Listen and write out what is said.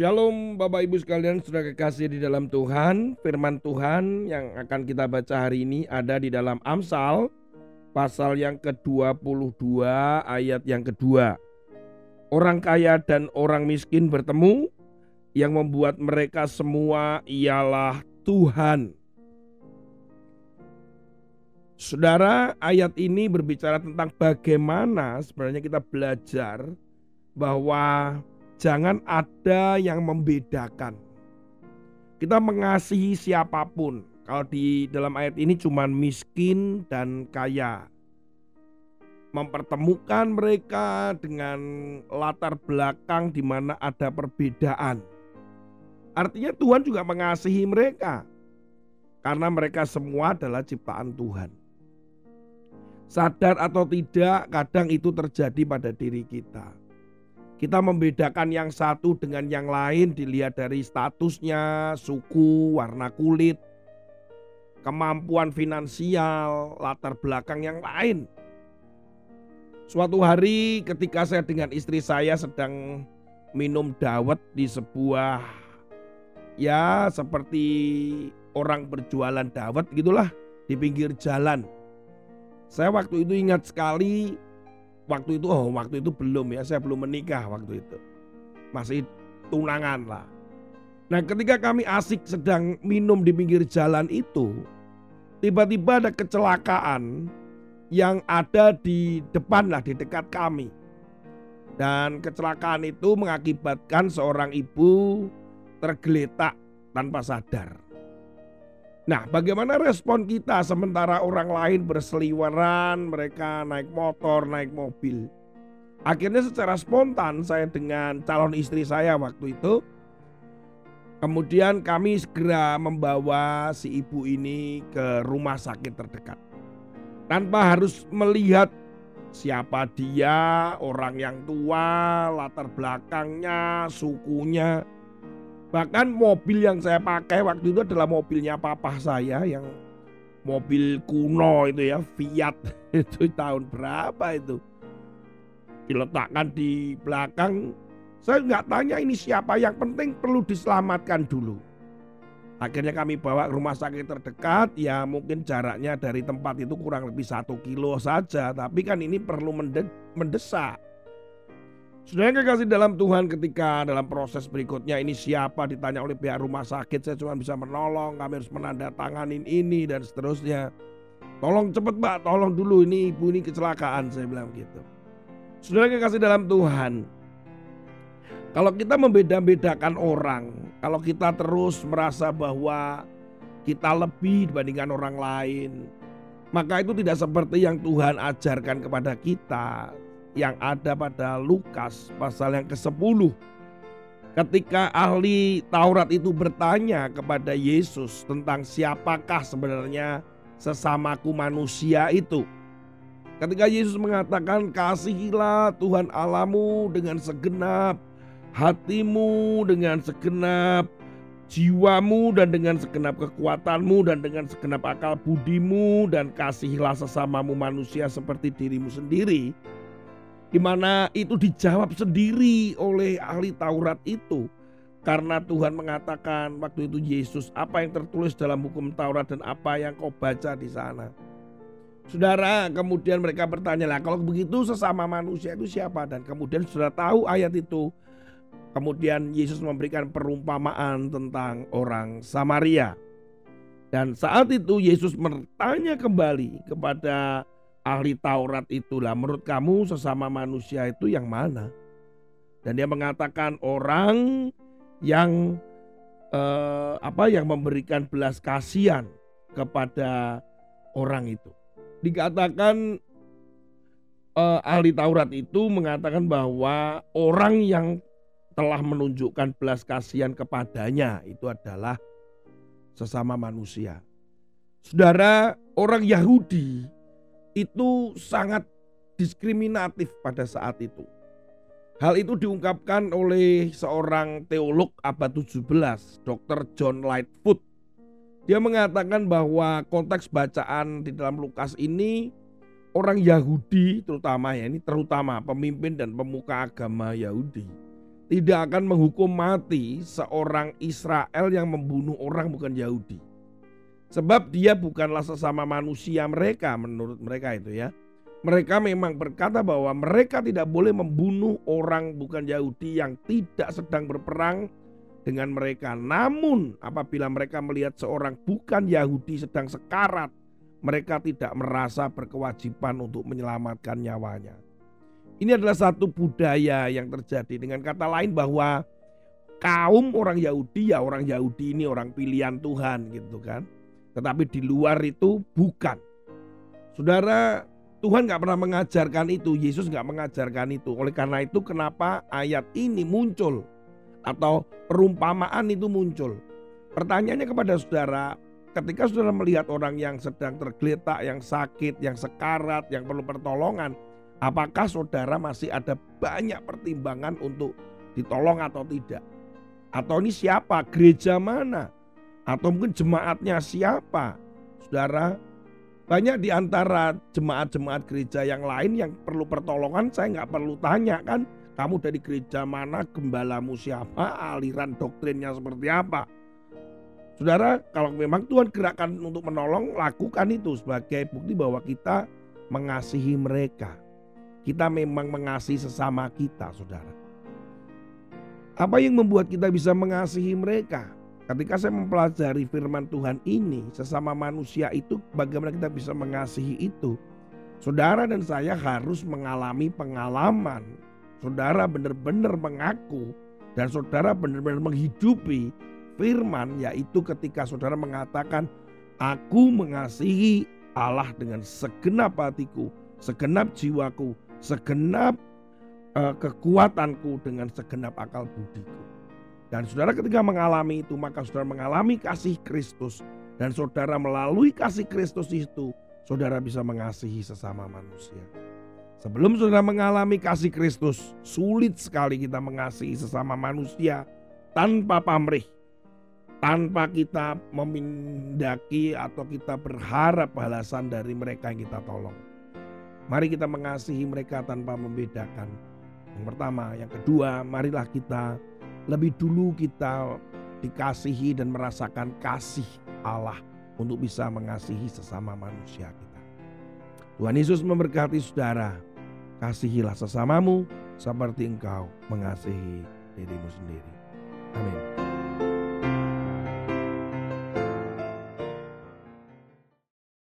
Shalom Bapak Ibu sekalian sudah kekasih di dalam Tuhan. Firman Tuhan yang akan kita baca hari ini ada di dalam Amsal Pasal yang ke-22 ayat yang kedua. Orang kaya dan orang miskin bertemu. Yang membuat mereka semua ialah Tuhan. Saudara ayat ini berbicara tentang bagaimana sebenarnya kita belajar bahwa jangan ada yang membedakan. Kita mengasihi siapa pun. Kalau di dalam ayat ini cuma miskin dan kaya. Mempertemukan mereka dengan latar belakang di mana ada perbedaan. Artinya Tuhan juga mengasihi mereka. Karena mereka semua adalah ciptaan Tuhan. Sadar atau tidak, kadang itu terjadi pada diri kita kita membedakan yang satu dengan yang lain dilihat dari statusnya, suku, warna kulit, kemampuan finansial, latar belakang yang lain. Suatu hari ketika saya dengan istri saya sedang minum dawet di sebuah ya seperti orang berjualan dawet gitulah di pinggir jalan. Saya waktu itu ingat sekali waktu itu oh waktu itu belum ya saya belum menikah waktu itu. Masih tunangan lah. Nah ketika kami asik sedang minum di pinggir jalan itu tiba-tiba ada kecelakaan yang ada di depan lah di dekat kami. Dan kecelakaan itu mengakibatkan seorang ibu tergeletak tanpa sadar Nah, bagaimana respon kita sementara orang lain berseliweran, mereka naik motor, naik mobil. Akhirnya secara spontan saya dengan calon istri saya waktu itu Kemudian kami segera membawa si ibu ini ke rumah sakit terdekat. Tanpa harus melihat siapa dia, orang yang tua, latar belakangnya, sukunya. Bahkan mobil yang saya pakai waktu itu adalah mobilnya papa saya yang mobil kuno itu ya Fiat. Itu tahun berapa itu? Diletakkan di belakang. Saya nggak tanya ini siapa yang penting perlu diselamatkan dulu. Akhirnya kami bawa ke rumah sakit terdekat. Ya mungkin jaraknya dari tempat itu kurang lebih satu kilo saja. Tapi kan ini perlu mendesak sudah kekasih dalam Tuhan ketika dalam proses berikutnya ini siapa ditanya oleh pihak rumah sakit saya cuma bisa menolong kami harus menandatanganin ini dan seterusnya. Tolong cepet mbak, tolong dulu ini ibu ini kecelakaan saya bilang gitu. Sudah kekasih dalam Tuhan. Kalau kita membeda-bedakan orang, kalau kita terus merasa bahwa kita lebih dibandingkan orang lain, maka itu tidak seperti yang Tuhan ajarkan kepada kita yang ada pada Lukas pasal yang ke-10. Ketika ahli Taurat itu bertanya kepada Yesus tentang siapakah sebenarnya sesamaku manusia itu. Ketika Yesus mengatakan kasihilah Tuhan Alamu dengan segenap hatimu, dengan segenap jiwamu dan dengan segenap kekuatanmu dan dengan segenap akal budimu dan kasihilah sesamamu manusia seperti dirimu sendiri di mana itu dijawab sendiri oleh ahli Taurat itu. Karena Tuhan mengatakan waktu itu Yesus apa yang tertulis dalam hukum Taurat dan apa yang kau baca di sana. Saudara, kemudian mereka bertanya lah kalau begitu sesama manusia itu siapa? Dan kemudian sudah tahu ayat itu. Kemudian Yesus memberikan perumpamaan tentang orang Samaria. Dan saat itu Yesus bertanya kembali kepada ahli Taurat itulah menurut kamu sesama manusia itu yang mana? Dan dia mengatakan orang yang eh, apa yang memberikan belas kasihan kepada orang itu. Dikatakan eh, ahli Taurat itu mengatakan bahwa orang yang telah menunjukkan belas kasihan kepadanya itu adalah sesama manusia. Saudara, orang Yahudi itu sangat diskriminatif pada saat itu. Hal itu diungkapkan oleh seorang teolog abad 17, Dr. John Lightfoot. Dia mengatakan bahwa konteks bacaan di dalam Lukas ini orang Yahudi terutama ya ini terutama pemimpin dan pemuka agama Yahudi tidak akan menghukum mati seorang Israel yang membunuh orang bukan Yahudi. Sebab dia bukanlah sesama manusia mereka menurut mereka itu ya. Mereka memang berkata bahwa mereka tidak boleh membunuh orang bukan Yahudi yang tidak sedang berperang dengan mereka. Namun apabila mereka melihat seorang bukan Yahudi sedang sekarat, mereka tidak merasa berkewajiban untuk menyelamatkan nyawanya. Ini adalah satu budaya yang terjadi. Dengan kata lain bahwa kaum orang Yahudi ya orang Yahudi ini orang pilihan Tuhan gitu kan. Tetapi di luar itu bukan. Saudara, Tuhan nggak pernah mengajarkan itu, Yesus nggak mengajarkan itu. Oleh karena itu kenapa ayat ini muncul atau perumpamaan itu muncul. Pertanyaannya kepada saudara, ketika saudara melihat orang yang sedang tergeletak, yang sakit, yang sekarat, yang perlu pertolongan, Apakah saudara masih ada banyak pertimbangan untuk ditolong atau tidak? Atau ini siapa? Gereja mana? Atau mungkin jemaatnya siapa? Saudara, banyak di antara jemaat-jemaat gereja yang lain yang perlu pertolongan saya nggak perlu tanya kan kamu dari gereja mana, gembalamu siapa, aliran doktrinnya seperti apa. Saudara, kalau memang Tuhan gerakkan untuk menolong, lakukan itu sebagai bukti bahwa kita mengasihi mereka. Kita memang mengasihi sesama kita, saudara. Apa yang membuat kita bisa mengasihi mereka? Ketika saya mempelajari firman Tuhan ini, sesama manusia itu bagaimana kita bisa mengasihi itu? Saudara dan saya harus mengalami pengalaman. Saudara benar-benar mengaku dan saudara benar-benar menghidupi firman yaitu ketika saudara mengatakan aku mengasihi Allah dengan segenap hatiku, segenap jiwaku, segenap uh, kekuatanku dengan segenap akal budiku. Dan saudara ketika mengalami itu maka saudara mengalami kasih Kristus dan saudara melalui kasih Kristus itu saudara bisa mengasihi sesama manusia. Sebelum saudara mengalami kasih Kristus, sulit sekali kita mengasihi sesama manusia tanpa pamrih, tanpa kita memindaki atau kita berharap balasan dari mereka yang kita tolong. Mari kita mengasihi mereka tanpa membedakan. Yang pertama, yang kedua, marilah kita lebih dulu kita dikasihi dan merasakan kasih Allah untuk bisa mengasihi sesama manusia kita. Tuhan Yesus memberkati saudara. Kasihilah sesamamu seperti engkau mengasihi dirimu sendiri. Amin.